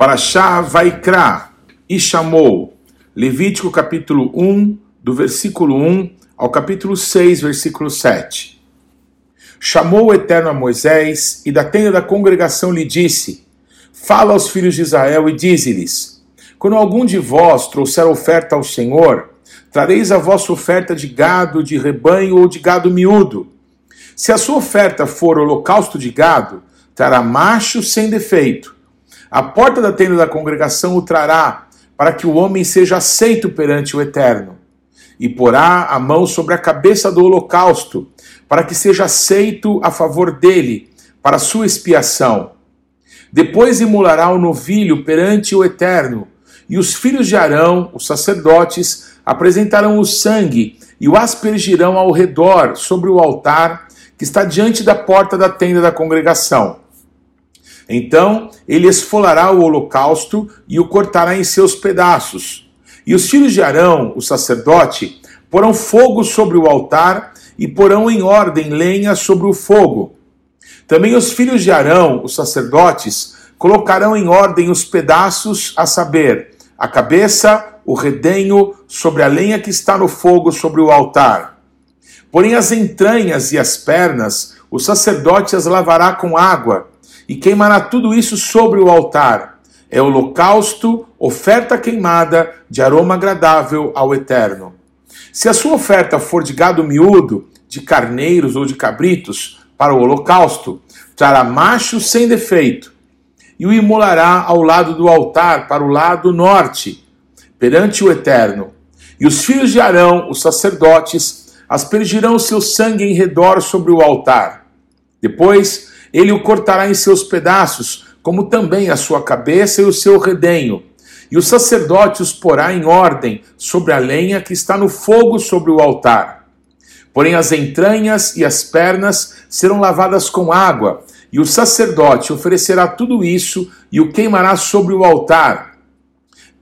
Paraxá Vaikra e chamou. Levítico capítulo 1, do versículo 1 ao capítulo 6, versículo 7. Chamou o Eterno a Moisés e da tenda da congregação lhe disse: Fala aos filhos de Israel e dize-lhes: Quando algum de vós trouxer oferta ao Senhor, trareis a vossa oferta de gado, de rebanho ou de gado miúdo. Se a sua oferta for holocausto de gado, trará macho sem defeito a porta da tenda da congregação o trará, para que o homem seja aceito perante o Eterno. E porá a mão sobre a cabeça do holocausto, para que seja aceito a favor dele, para sua expiação. Depois imulará o novilho perante o Eterno, e os filhos de Arão, os sacerdotes, apresentarão o sangue e o aspergirão ao redor sobre o altar que está diante da porta da tenda da congregação. Então ele esfolará o holocausto e o cortará em seus pedaços. E os filhos de Arão, o sacerdote, porão fogo sobre o altar e porão em ordem lenha sobre o fogo. Também os filhos de Arão, os sacerdotes, colocarão em ordem os pedaços, a saber, a cabeça, o redenho, sobre a lenha que está no fogo sobre o altar. Porém, as entranhas e as pernas, o sacerdote as lavará com água e queimará tudo isso sobre o altar. É holocausto, oferta queimada de aroma agradável ao Eterno. Se a sua oferta for de gado miúdo, de carneiros ou de cabritos, para o holocausto, trará macho sem defeito, e o imolará ao lado do altar, para o lado norte, perante o Eterno. E os filhos de Arão, os sacerdotes, aspergirão seu sangue em redor sobre o altar. Depois, ele o cortará em seus pedaços, como também a sua cabeça e o seu redenho. E o sacerdote os porá em ordem sobre a lenha que está no fogo sobre o altar. Porém, as entranhas e as pernas serão lavadas com água, e o sacerdote oferecerá tudo isso e o queimará sobre o altar.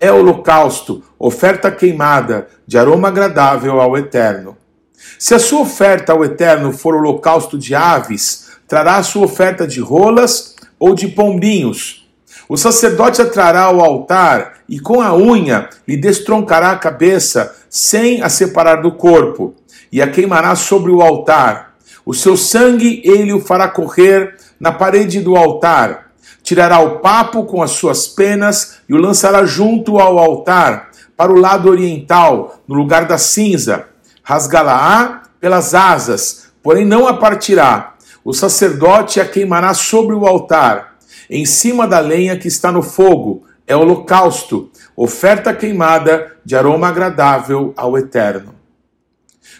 É holocausto, oferta queimada, de aroma agradável ao Eterno. Se a sua oferta ao Eterno for holocausto de aves, trará sua oferta de rolas ou de pombinhos. O sacerdote a trará ao altar e com a unha lhe destroncará a cabeça, sem a separar do corpo, e a queimará sobre o altar. O seu sangue ele o fará correr na parede do altar. Tirará o papo com as suas penas e o lançará junto ao altar, para o lado oriental, no lugar da cinza. Rasgá-la-á pelas asas, porém não a partirá o sacerdote a queimará sobre o altar, em cima da lenha que está no fogo, é holocausto, oferta queimada de aroma agradável ao Eterno.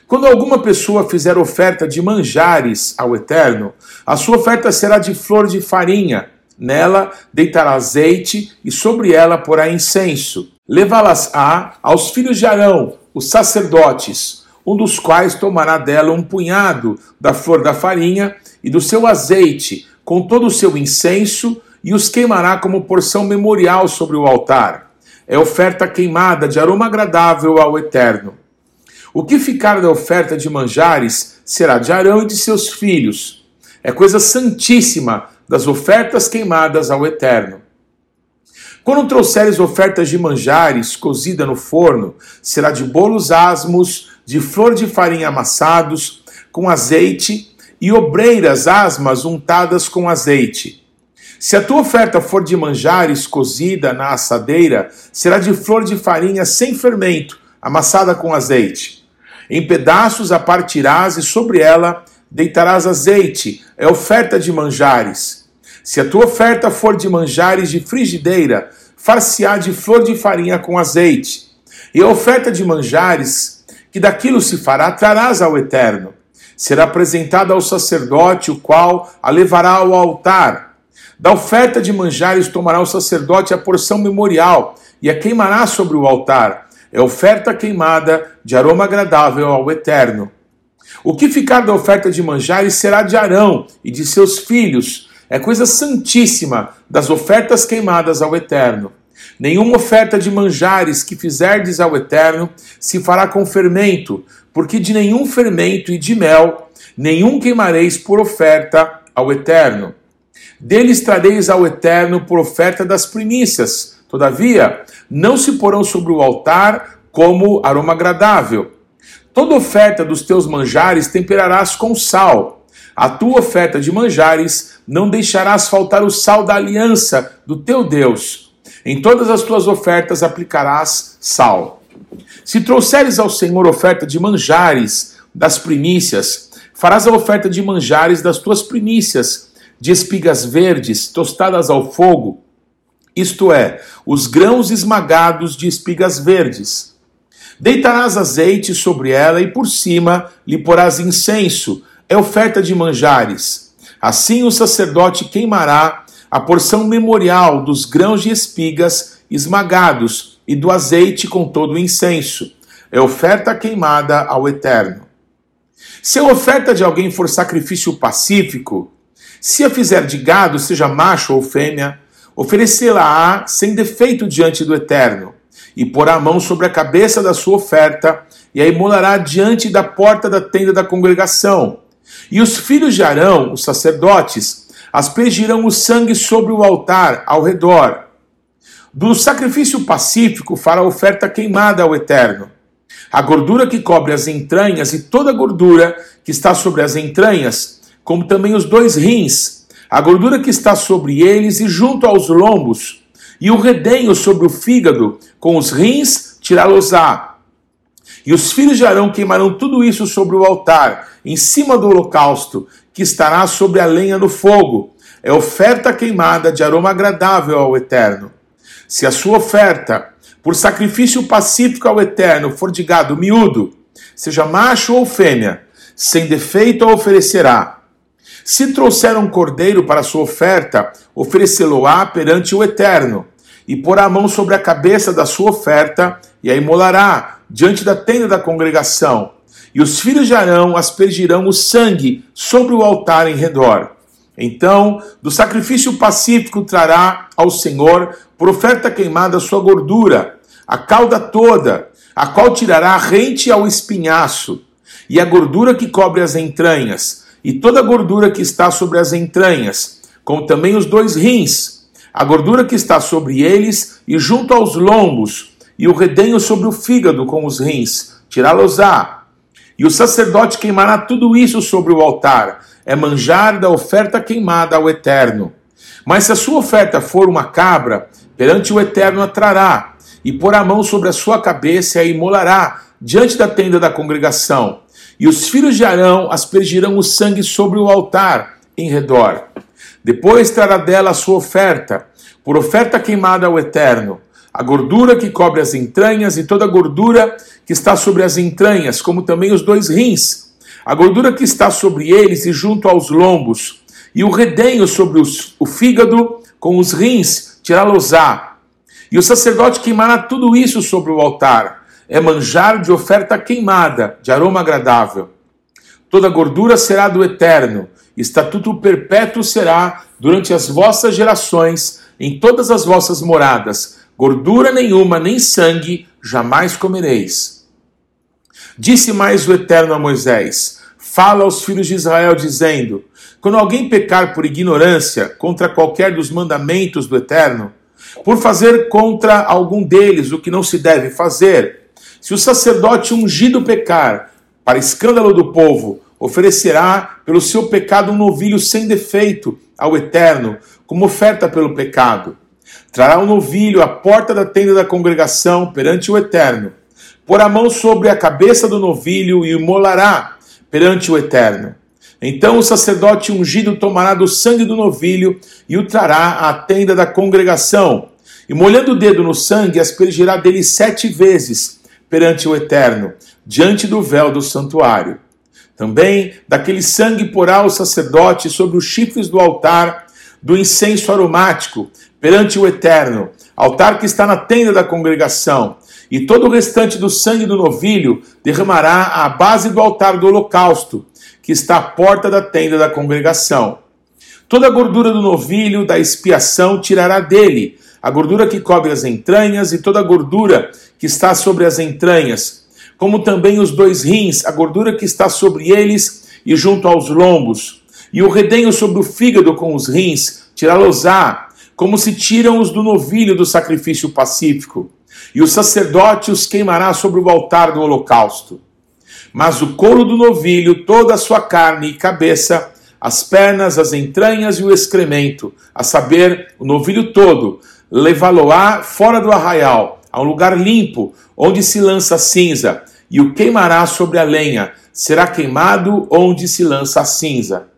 Quando alguma pessoa fizer oferta de manjares ao Eterno, a sua oferta será de flor de farinha. Nela deitará azeite e sobre ela porá incenso. Levá-las-á aos filhos de Arão, os sacerdotes, um dos quais tomará dela um punhado da flor da farinha e do seu azeite, com todo o seu incenso, e os queimará como porção memorial sobre o altar. É oferta queimada de aroma agradável ao Eterno. O que ficar da oferta de manjares será de Arão e de seus filhos. É coisa santíssima das ofertas queimadas ao Eterno. Quando trouxeres ofertas de manjares cozida no forno, será de bolos asmos, de flor de farinha amassados, com azeite e obreiras asmas untadas com azeite. Se a tua oferta for de manjares cozida na assadeira, será de flor de farinha sem fermento, amassada com azeite. Em pedaços a partirás e sobre ela deitarás azeite, é oferta de manjares. Se a tua oferta for de manjares de frigideira, far-se-á de flor de farinha com azeite. E a oferta de manjares, que daquilo se fará, trarás ao Eterno será apresentada ao sacerdote, o qual a levará ao altar. Da oferta de manjares tomará o sacerdote a porção memorial e a queimará sobre o altar. É oferta queimada de aroma agradável ao Eterno. O que ficar da oferta de manjares será de Arão e de seus filhos. É coisa santíssima das ofertas queimadas ao Eterno. Nenhuma oferta de manjares que fizerdes ao Eterno se fará com fermento, porque de nenhum fermento e de mel nenhum queimareis por oferta ao Eterno. Deles trareis ao Eterno por oferta das primícias. Todavia, não se porão sobre o altar como aroma agradável. Toda oferta dos teus manjares temperarás com sal. A tua oferta de manjares não deixarás faltar o sal da aliança do teu Deus. Em todas as tuas ofertas aplicarás sal. Se trouxeres ao Senhor oferta de manjares das primícias, farás a oferta de manjares das tuas primícias, de espigas verdes tostadas ao fogo, isto é, os grãos esmagados de espigas verdes. Deitarás azeite sobre ela e por cima lhe porás incenso, é oferta de manjares. Assim o sacerdote queimará a porção memorial dos grãos de espigas esmagados e do azeite com todo o incenso. É oferta queimada ao Eterno. Se a oferta de alguém for sacrifício pacífico, se a fizer de gado, seja macho ou fêmea, oferecê-la-á sem defeito diante do Eterno, e porá a mão sobre a cabeça da sua oferta, e a imolará diante da porta da tenda da congregação. E os filhos de Arão, os sacerdotes, aspergirão o sangue sobre o altar ao redor. Do sacrifício pacífico fará oferta queimada ao Eterno. A gordura que cobre as entranhas e toda a gordura que está sobre as entranhas, como também os dois rins, a gordura que está sobre eles e junto aos lombos, e o redenho sobre o fígado, com os rins, tirá-los-á. E os filhos de Arão queimarão tudo isso sobre o altar, em cima do holocausto, que estará sobre a lenha no fogo. É oferta queimada de aroma agradável ao Eterno. Se a sua oferta por sacrifício pacífico ao Eterno for de gado miúdo, seja macho ou fêmea, sem defeito a oferecerá. Se trouxer um cordeiro para sua oferta, oferecê-lo-á perante o Eterno, e porá a mão sobre a cabeça da sua oferta, e a imolará diante da tenda da congregação. E os filhos de Arão aspergirão o sangue sobre o altar em redor. Então, do sacrifício pacífico trará ao Senhor por oferta queimada sua gordura, a cauda toda, a qual tirará rente ao espinhaço, e a gordura que cobre as entranhas, e toda a gordura que está sobre as entranhas, como também os dois rins, a gordura que está sobre eles e junto aos lombos, e o redenho sobre o fígado com os rins, tirá-los-á. E o sacerdote queimará tudo isso sobre o altar, é manjar da oferta queimada ao Eterno. Mas se a sua oferta for uma cabra, perante o Eterno a trará, e por a mão sobre a sua cabeça e a imolará, diante da tenda da congregação. E os filhos de Arão aspergirão o sangue sobre o altar em redor. Depois trará dela a sua oferta, por oferta queimada ao Eterno, a gordura que cobre as entranhas e toda a gordura que está sobre as entranhas, como também os dois rins a gordura que está sobre eles e junto aos lombos, e o redenho sobre os, o fígado com os rins, tirá-los-á. E o sacerdote queimará tudo isso sobre o altar. É manjar de oferta queimada, de aroma agradável. Toda gordura será do eterno, estatuto perpétuo será durante as vossas gerações, em todas as vossas moradas. Gordura nenhuma, nem sangue, jamais comereis. Disse mais o Eterno a Moisés: fala aos filhos de Israel, dizendo: Quando alguém pecar por ignorância contra qualquer dos mandamentos do Eterno, por fazer contra algum deles o que não se deve fazer, se o sacerdote ungido pecar, para escândalo do povo, oferecerá pelo seu pecado um novilho sem defeito ao Eterno, como oferta pelo pecado. Trará um novilho à porta da tenda da congregação perante o Eterno, pôr a mão sobre a cabeça do novilho e o molará perante o Eterno. Então o sacerdote ungido tomará do sangue do novilho e o trará à tenda da congregação, e molhando o dedo no sangue, aspergirá dele sete vezes perante o Eterno, diante do véu do santuário. Também daquele sangue porá o sacerdote sobre os chifres do altar do incenso aromático perante o Eterno, altar que está na tenda da congregação, e todo o restante do sangue do novilho derramará à base do altar do holocausto, que está à porta da tenda da congregação. Toda a gordura do novilho da expiação tirará dele, a gordura que cobre as entranhas e toda a gordura que está sobre as entranhas, como também os dois rins, a gordura que está sobre eles e junto aos lombos, e o redenho sobre o fígado com os rins, tirá-los-á, como se tiram-os do novilho do sacrifício pacífico, e o sacerdote os queimará sobre o altar do holocausto. Mas o couro do novilho, toda a sua carne e cabeça, as pernas, as entranhas e o excremento, a saber, o novilho todo, levá-lo-á fora do arraial, a um lugar limpo, onde se lança cinza, e o queimará sobre a lenha, será queimado onde se lança a cinza.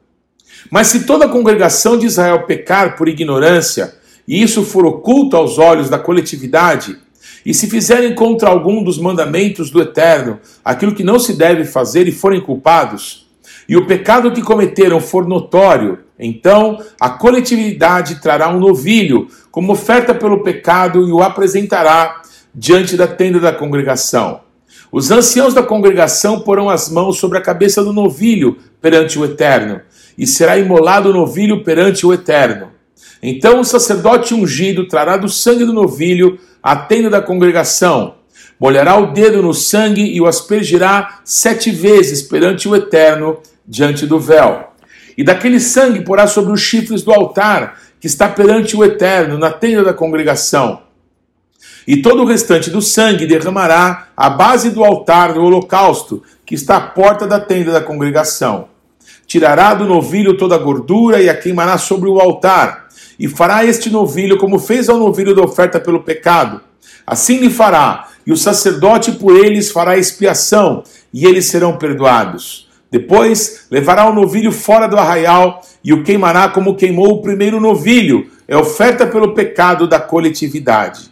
Mas se toda a congregação de Israel pecar por ignorância, e isso for oculto aos olhos da coletividade, e se fizerem contra algum dos mandamentos do Eterno aquilo que não se deve fazer e forem culpados, e o pecado que cometeram for notório, então a coletividade trará um novilho como oferta pelo pecado e o apresentará diante da tenda da congregação. Os anciãos da congregação porão as mãos sobre a cabeça do novilho perante o Eterno, e será imolado o novilho perante o Eterno. Então o sacerdote ungido trará do sangue do novilho a tenda da congregação, molhará o dedo no sangue e o aspergirá sete vezes perante o Eterno, diante do véu. E daquele sangue porá sobre os chifres do altar, que está perante o Eterno, na tenda da congregação. E todo o restante do sangue derramará à base do altar do holocausto, que está à porta da tenda da congregação. Tirará do novilho toda a gordura e a queimará sobre o altar, e fará este novilho como fez ao novilho da oferta pelo pecado. Assim lhe fará, e o sacerdote por eles fará expiação, e eles serão perdoados. Depois levará o novilho fora do arraial e o queimará como queimou o primeiro novilho, é oferta pelo pecado da coletividade.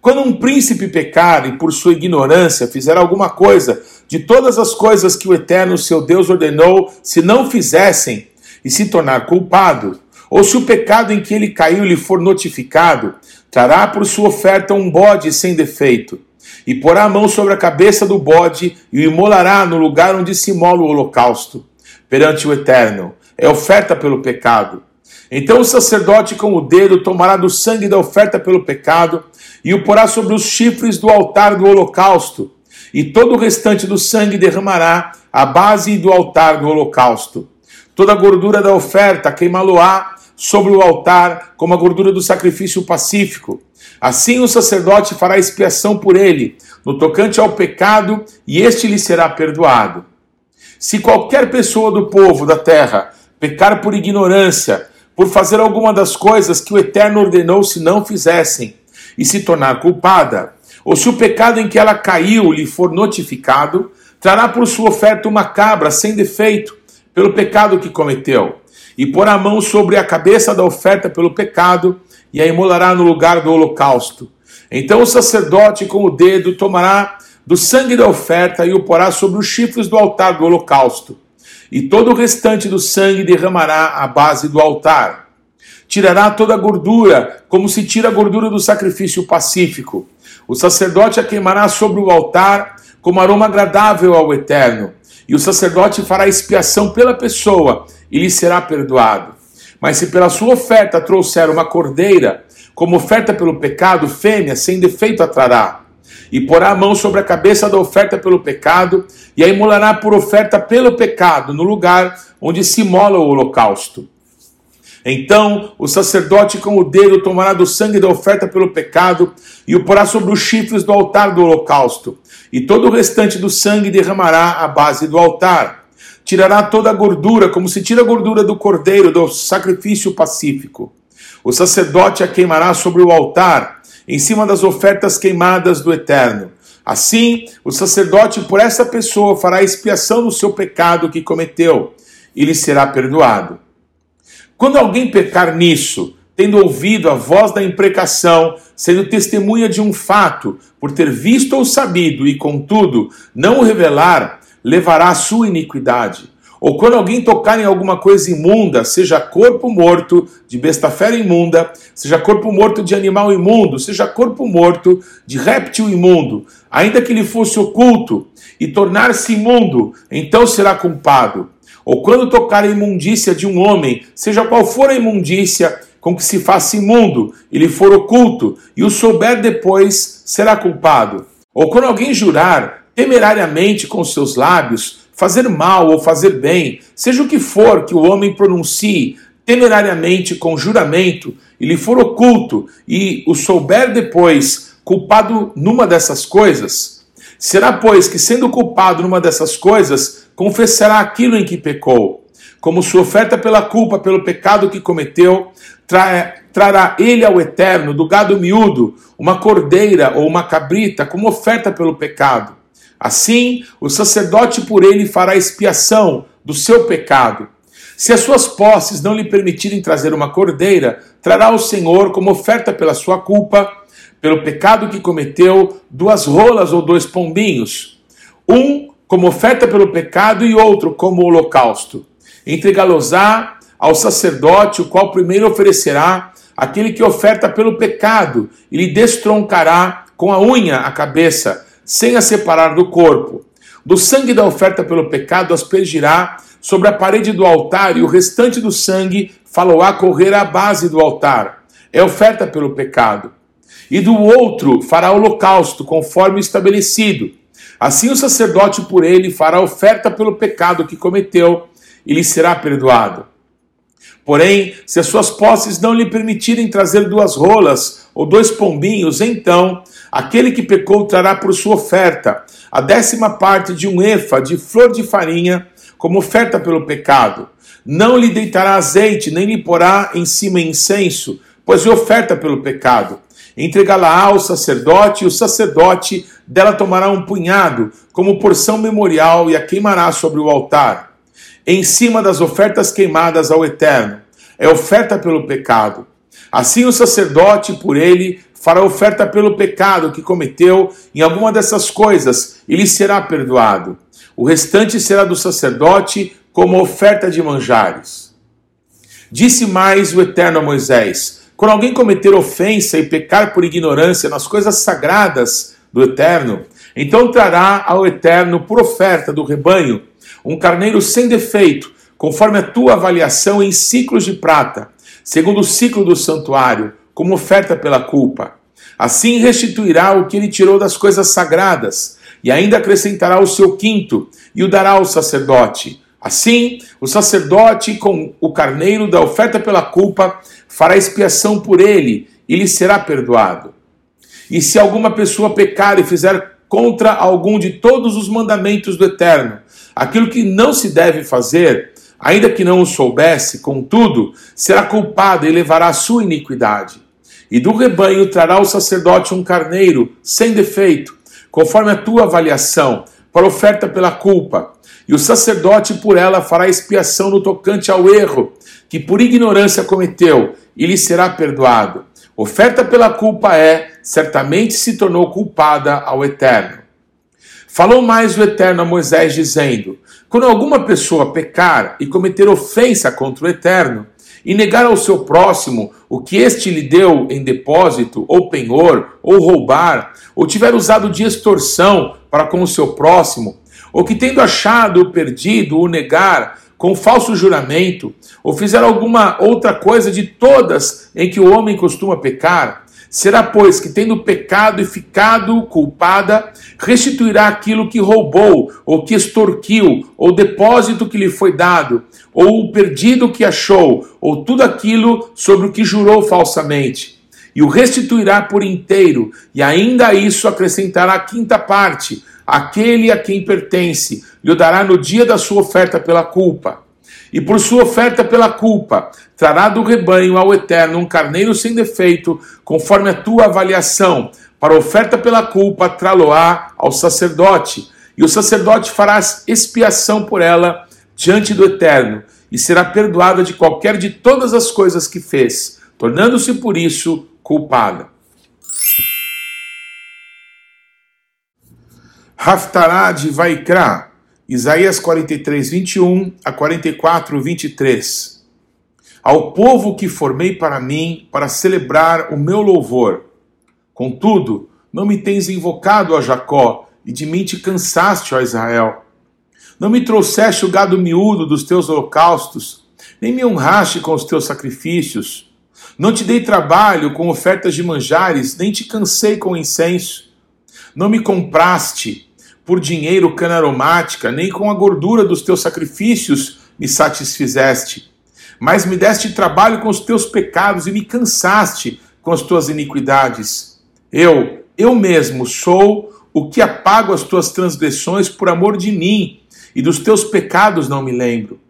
Quando um príncipe pecar e por sua ignorância fizer alguma coisa de todas as coisas que o Eterno seu Deus ordenou, se não fizessem e se tornar culpado, ou se o pecado em que ele caiu lhe for notificado, trará por sua oferta um bode sem defeito e porá a mão sobre a cabeça do bode e o imolará no lugar onde se imola o holocausto, perante o Eterno. É oferta pelo pecado. Então o sacerdote com o dedo tomará do sangue da oferta pelo pecado e o porá sobre os chifres do altar do holocausto, e todo o restante do sangue derramará à base do altar do holocausto. Toda a gordura da oferta queimá-lo-á sobre o altar, como a gordura do sacrifício pacífico Assim o sacerdote fará expiação por ele, no tocante ao pecado, e este lhe será perdoado. Se qualquer pessoa do povo da terra pecar por ignorância, por fazer alguma das coisas que o Eterno ordenou se não fizessem, e se tornar culpada, ou se o pecado em que ela caiu lhe for notificado, trará por sua oferta uma cabra sem defeito, pelo pecado que cometeu, e porá a mão sobre a cabeça da oferta pelo pecado, e a imolará no lugar do holocausto. Então o sacerdote com o dedo tomará do sangue da oferta e o porá sobre os chifres do altar do holocausto. E todo o restante do sangue derramará à base do altar. Tirará toda a gordura, como se tira a gordura do sacrifício pacífico. O sacerdote a queimará sobre o altar como aroma agradável ao Eterno. E o sacerdote fará expiação pela pessoa e lhe será perdoado. Mas se pela sua oferta trouxer uma cordeira, como oferta pelo pecado, fêmea, sem defeito a trará. E porá a mão sobre a cabeça da oferta pelo pecado, e a imolará por oferta pelo pecado, no lugar onde se mola o holocausto. Então o sacerdote com o dedo tomará do sangue da oferta pelo pecado e o porá sobre os chifres do altar do holocausto, e todo o restante do sangue derramará à base do altar tirará toda a gordura, como se tira a gordura do cordeiro, do sacrifício pacífico. O sacerdote a queimará sobre o altar, em cima das ofertas queimadas do Eterno. Assim, o sacerdote por essa pessoa fará expiação do seu pecado que cometeu, e lhe será perdoado. Quando alguém pecar nisso, tendo ouvido a voz da imprecação, sendo testemunha de um fato, por ter visto ou sabido, e contudo não o revelar, levará a sua iniquidade. Ou quando alguém tocar em alguma coisa imunda, seja corpo morto de besta fera imunda, seja corpo morto de animal imundo, seja corpo morto de réptil imundo, ainda que lhe fosse oculto, e tornar-se imundo, então será culpado. Ou quando tocar a imundícia de um homem, seja qual for a imundícia com que se faça imundo, e for oculto, e o souber depois, será culpado. Ou quando alguém jurar temerariamente com seus lábios, fazer mal ou fazer bem, seja o que for que o homem pronuncie temerariamente com juramento, e for oculto, e o souber depois culpado numa dessas coisas, será, pois, que sendo culpado numa dessas coisas, confessará aquilo em que pecou. Como sua oferta pela culpa, pelo pecado que cometeu, tra trará ele ao eterno, do gado miúdo, uma cordeira ou uma cabrita, como oferta pelo pecado. Assim, o sacerdote por ele fará expiação do seu pecado. Se as suas posses não lhe permitirem trazer uma cordeira, trará ao Senhor como oferta pela sua culpa, pelo pecado que cometeu, duas rolas ou dois pombinhos, um como oferta pelo pecado e outro como holocausto. Entregá-los-á ao sacerdote, o qual primeiro oferecerá aquele que oferta pelo pecado, e lhe destroncará com a unha a cabeça, sem a separar do corpo. Do sangue da oferta pelo pecado aspergirá sobre a parede do altar, e o restante do sangue falou correr à base do altar. É oferta pelo pecado. E do outro fará holocausto, conforme estabelecido. Assim o sacerdote por ele fará oferta pelo pecado que cometeu, e lhe será perdoado. Porém, se as suas posses não lhe permitirem trazer duas rolas ou dois pombinhos, então aquele que pecou trará por sua oferta a décima parte de um efa de flor de farinha como oferta pelo pecado. Não lhe deitará azeite, nem lhe porá em cima incenso, pois é oferta pelo pecado. Entregá-la ao sacerdote, e o sacerdote dela tomará um punhado, como porção memorial, e a queimará sobre o altar em cima das ofertas queimadas ao Eterno. É oferta pelo pecado. Assim o sacerdote, por ele, fará oferta pelo pecado que cometeu em alguma dessas coisas e lhe será perdoado. O restante será do sacerdote como oferta de manjares. Disse mais o Eterno a Moisés: Quando alguém cometer ofensa e pecar por ignorância nas coisas sagradas do Eterno, então trará ao Eterno por oferta do rebanho um carneiro sem defeito, conforme a tua avaliação em ciclos de prata, segundo o ciclo do santuário, como oferta pela culpa. Assim restituirá o que ele tirou das coisas sagradas, e ainda acrescentará o seu quinto, e o dará ao sacerdote. Assim, o sacerdote, com o carneiro da oferta pela culpa, fará expiação por ele, e lhe será perdoado. E se alguma pessoa pecar e fizer contra algum de todos os mandamentos do Eterno, aquilo que não se deve fazer, ainda que não o soubesse, contudo, será culpado e levará a sua iniquidade. E do rebanho trará o sacerdote um carneiro sem defeito, conforme a tua avaliação, para oferta pela culpa. E o sacerdote por ela fará expiação no tocante ao erro que por ignorância cometeu, e lhe será perdoado. Oferta pela culpa é, certamente se tornou culpada ao Eterno. Falou mais o Eterno a Moisés, dizendo: Quando alguma pessoa pecar e cometer ofensa contra o Eterno, e negar ao seu próximo o que este lhe deu em depósito, ou penhor, ou roubar, ou tiver usado de extorsão para com o seu próximo, ou que tendo achado perdido o negar com falso juramento, ou fizer alguma outra coisa de todas em que o homem costuma pecar, será, pois, que tendo pecado e ficado culpada, restituirá aquilo que roubou, ou que extorquiu, ou depósito que lhe foi dado, ou o perdido que achou, ou tudo aquilo sobre o que jurou falsamente. E o restituirá por inteiro, e ainda a isso acrescentará a quinta parte, aquele a quem pertence, lhe dará no dia da sua oferta pela culpa. E por sua oferta pela culpa, trará do rebanho ao eterno um carneiro sem defeito, conforme a tua avaliação. Para oferta pela culpa, trá-lo-á ao sacerdote. E o sacerdote fará expiação por ela diante do eterno, e será perdoada de qualquer de todas as coisas que fez, tornando-se por isso culpada. Haftará de Vaikra, Isaías 43, 21 a 44, 23. Ao povo que formei para mim, para celebrar o meu louvor. Contudo, não me tens invocado, ó Jacó, e de mim te cansaste, ó Israel. Não me trouxeste o gado miúdo dos teus holocaustos, nem me honraste com os teus sacrifícios. Não te dei trabalho com ofertas de manjares, nem te cansei com incenso. Não me compraste, por dinheiro cana aromática, nem com a gordura dos teus sacrifícios me satisfizeste. Mas me deste trabalho com os teus pecados e me cansaste com as tuas iniquidades. Eu, eu mesmo sou o que apago as tuas transgressões por amor de mim, e dos teus pecados não me lembro.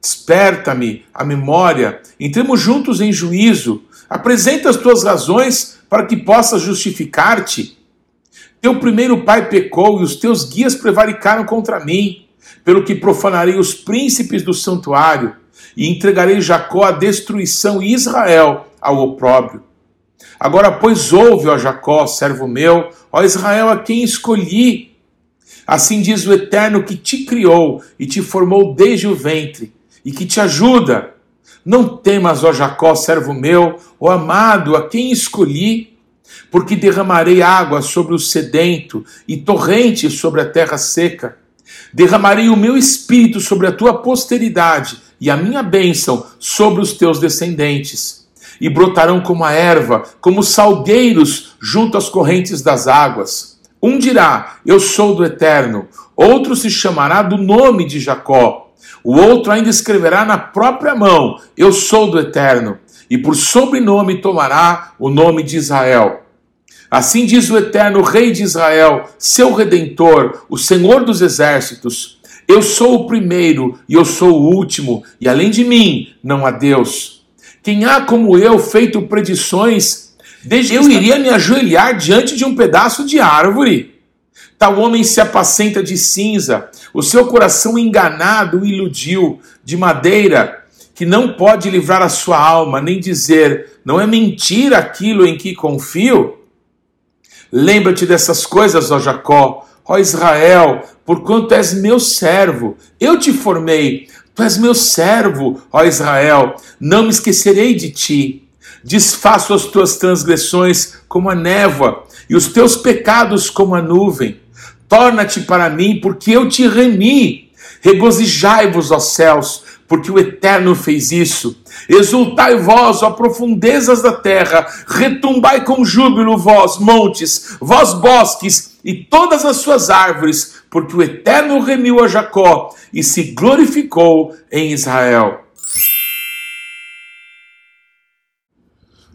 Desperta-me a memória, entremos juntos em juízo, apresenta as tuas razões para que possas justificar-te. Teu primeiro pai pecou e os teus guias prevaricaram contra mim, pelo que profanarei os príncipes do santuário e entregarei Jacó à destruição e Israel ao opróbrio. Agora, pois, ouve, ó Jacó, servo meu, ó Israel, a quem escolhi. Assim diz o Eterno que te criou e te formou desde o ventre e que te ajuda. Não temas, ó Jacó, servo meu, ó amado, a quem escolhi porque derramarei água sobre o sedento e torrentes sobre a terra seca. Derramarei o meu espírito sobre a tua posteridade e a minha bênção sobre os teus descendentes. E brotarão como a erva, como salgueiros junto às correntes das águas. Um dirá: Eu sou do Eterno. Outro se chamará do nome de Jacó. O outro ainda escreverá na própria mão: Eu sou do Eterno. E por sobrenome tomará o nome de Israel. Assim diz o eterno Rei de Israel, seu redentor, o Senhor dos exércitos: Eu sou o primeiro e eu sou o último, e além de mim não há Deus. Quem há como eu feito predições, desde eu iria me ajoelhar diante de um pedaço de árvore. Tal homem se apacenta de cinza, o seu coração enganado o iludiu, de madeira, que não pode livrar a sua alma, nem dizer, não é mentira aquilo em que confio? Lembra-te dessas coisas, ó Jacó, ó Israel, porquanto és meu servo. Eu te formei, tu és meu servo, ó Israel. Não me esquecerei de ti. Desfaço as tuas transgressões como a névoa e os teus pecados como a nuvem. Torna-te para mim, porque eu te remi. Regozijai-vos, ó céus, porque o Eterno fez isso. Exultai vós, ó profundezas da terra, retumbai com júbilo vós, montes, vós bosques e todas as suas árvores, porque o Eterno remiu a Jacó e se glorificou em Israel.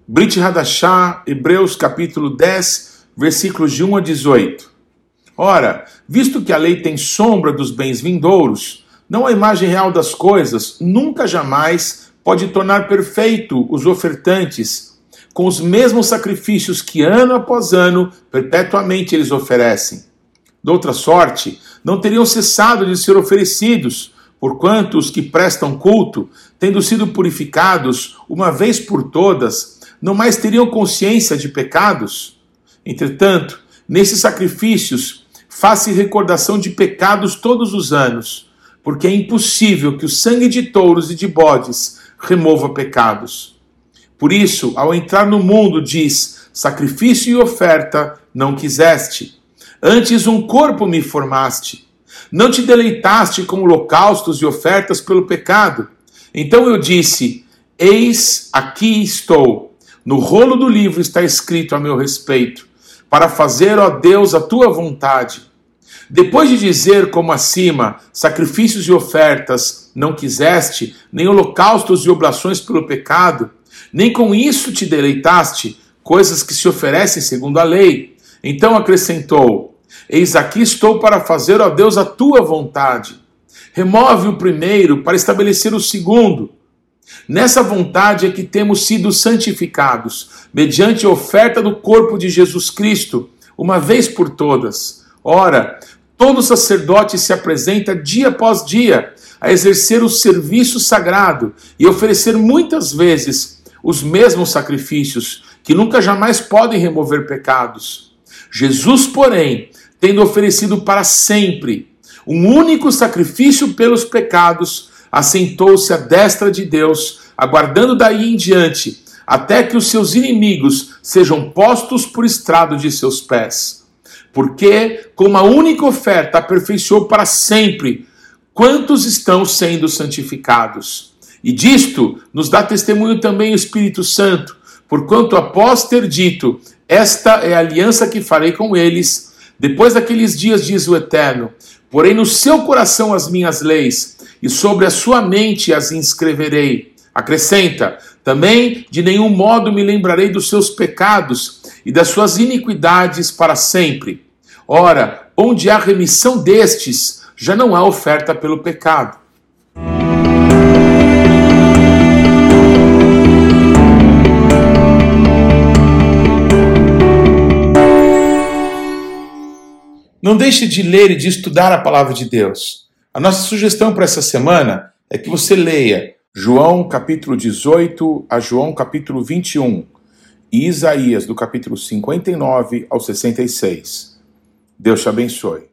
Brit Hadashah, Hebreus capítulo 10, versículos de 1 a 18. Ora, visto que a lei tem sombra dos bens vindouros, não a imagem real das coisas, nunca jamais pode tornar perfeito os ofertantes com os mesmos sacrifícios que ano após ano perpetuamente eles oferecem. De outra sorte, não teriam cessado de ser oferecidos, porquanto os que prestam culto, tendo sido purificados uma vez por todas, não mais teriam consciência de pecados. Entretanto, nesses sacrifícios, faz-se recordação de pecados todos os anos porque é impossível que o sangue de touros e de bodes remova pecados. Por isso, ao entrar no mundo, diz: sacrifício e oferta não quiseste. Antes um corpo me formaste. Não te deleitaste com holocaustos e ofertas pelo pecado. Então eu disse: Eis aqui estou. No rolo do livro está escrito a meu respeito, para fazer, ó Deus, a tua vontade. Depois de dizer, como acima, sacrifícios e ofertas não quiseste, nem holocaustos e oblações pelo pecado, nem com isso te deleitaste, coisas que se oferecem segundo a lei. Então acrescentou: Eis aqui estou para fazer, ó Deus, a tua vontade. Remove o primeiro para estabelecer o segundo. Nessa vontade é que temos sido santificados, mediante a oferta do corpo de Jesus Cristo, uma vez por todas. Ora, Todo sacerdote se apresenta dia após dia a exercer o serviço sagrado e oferecer muitas vezes os mesmos sacrifícios, que nunca jamais podem remover pecados. Jesus, porém, tendo oferecido para sempre um único sacrifício pelos pecados, assentou-se à destra de Deus, aguardando daí em diante, até que os seus inimigos sejam postos por estrado de seus pés porque com uma única oferta aperfeiçoou para sempre quantos estão sendo santificados. E disto nos dá testemunho também o Espírito Santo, porquanto após ter dito, esta é a aliança que farei com eles, Depois daqueles dias, diz o Eterno, porém no seu coração as minhas leis, e sobre a sua mente as inscreverei. Acrescenta: também de nenhum modo me lembrarei dos seus pecados e das suas iniquidades para sempre. Ora, onde há remissão destes, já não há oferta pelo pecado. Não deixe de ler e de estudar a palavra de Deus. A nossa sugestão para essa semana é que você leia João capítulo 18 a João capítulo 21 e Isaías do capítulo 59 ao 66. Deus te abençoe.